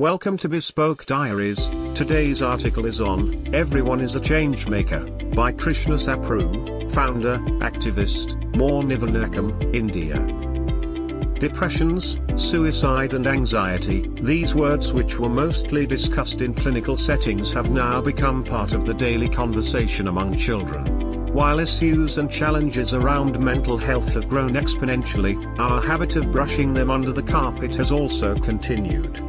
Welcome to Bespoke Diaries. Today's article is on Everyone is a Changemaker by Krishna Sapru, founder, activist, Mornivanakam, India. Depressions, suicide and anxiety, these words which were mostly discussed in clinical settings have now become part of the daily conversation among children. While issues and challenges around mental health have grown exponentially, our habit of brushing them under the carpet has also continued.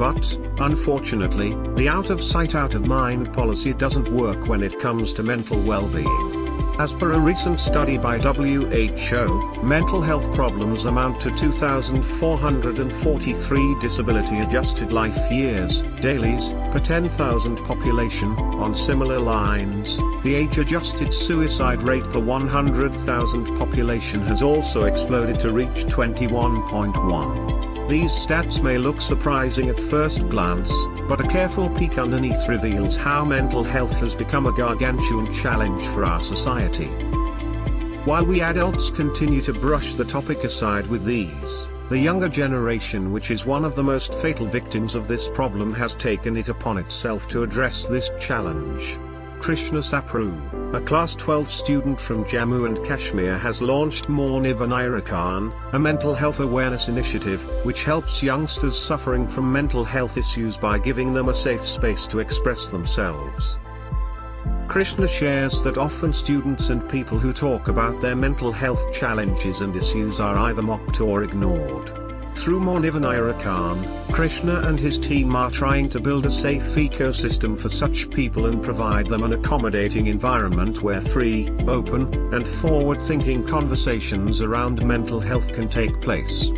But, unfortunately, the out of sight out of mind policy doesn't work when it comes to mental well-being. As per a recent study by WHO, mental health problems amount to 2,443 disability-adjusted life years, DALYs, per 10,000 population. On similar lines, the age-adjusted suicide rate per 100,000 population has also exploded to reach 21.1. These stats may look surprising at first glance, but a careful peek underneath reveals how mental health has become a gargantuan challenge for our society. While we adults continue to brush the topic aside with ease, the younger generation which is one of the most fatal victims of this problem has taken it upon itself to address this challenge. Krishna Sapru, a Class 12 student from Jammu and Kashmir has launched Mornivanirakan, a mental health awareness initiative, which helps youngsters suffering from mental health issues by giving them a safe space to express themselves. Krishna shares that often students and people who talk about their mental health challenges and issues are either mocked or ignored. Through Mornivanirakan, Krishna and his team are trying to build a safe ecosystem for such people and provide them an accommodating environment where free, open, and forward-thinking conversations around mental health can take place.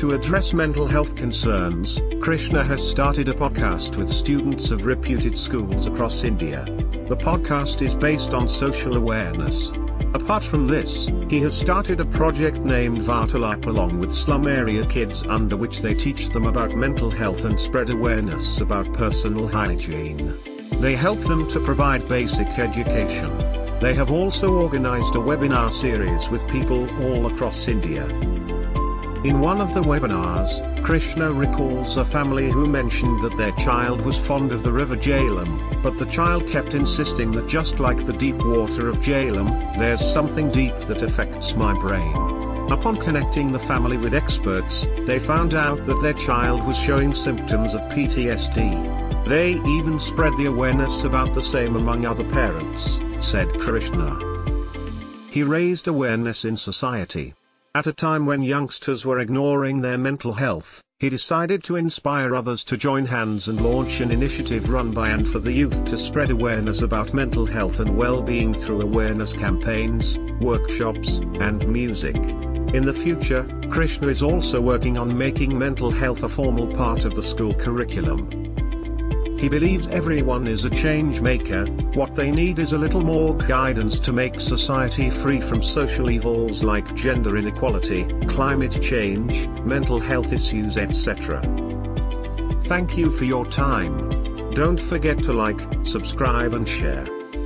To address mental health concerns, Krishna has started a podcast with students of reputed schools across India. The podcast is based on social awareness, Apart from this, he has started a project named Vartalap along with slum area kids under which they teach them about mental health and spread awareness about personal hygiene. They help them to provide basic education. They have also organized a webinar series with people all across India. In one of the webinars, Krishna recalls a family who mentioned that their child was fond of the river Jhelum, but the child kept insisting that just like the deep water of Jhelum, there's something deep that affects my brain. Upon connecting the family with experts, they found out that their child was showing symptoms of PTSD. They even spread the awareness about the same among other parents, said Krishna. He raised awareness in society. At a time when youngsters were ignoring their mental health, he decided to inspire others to join hands and launch an initiative run by and for the youth to spread awareness about mental health and well-being through awareness campaigns, workshops, and music. In the future, Krishna is also working on making mental health a formal part of the school curriculum. He believes everyone is a change maker, what they need is a little more guidance to make society free from social evils like gender inequality, climate change, mental health issues etc. Thank you for your time. Don't forget to like, subscribe and share.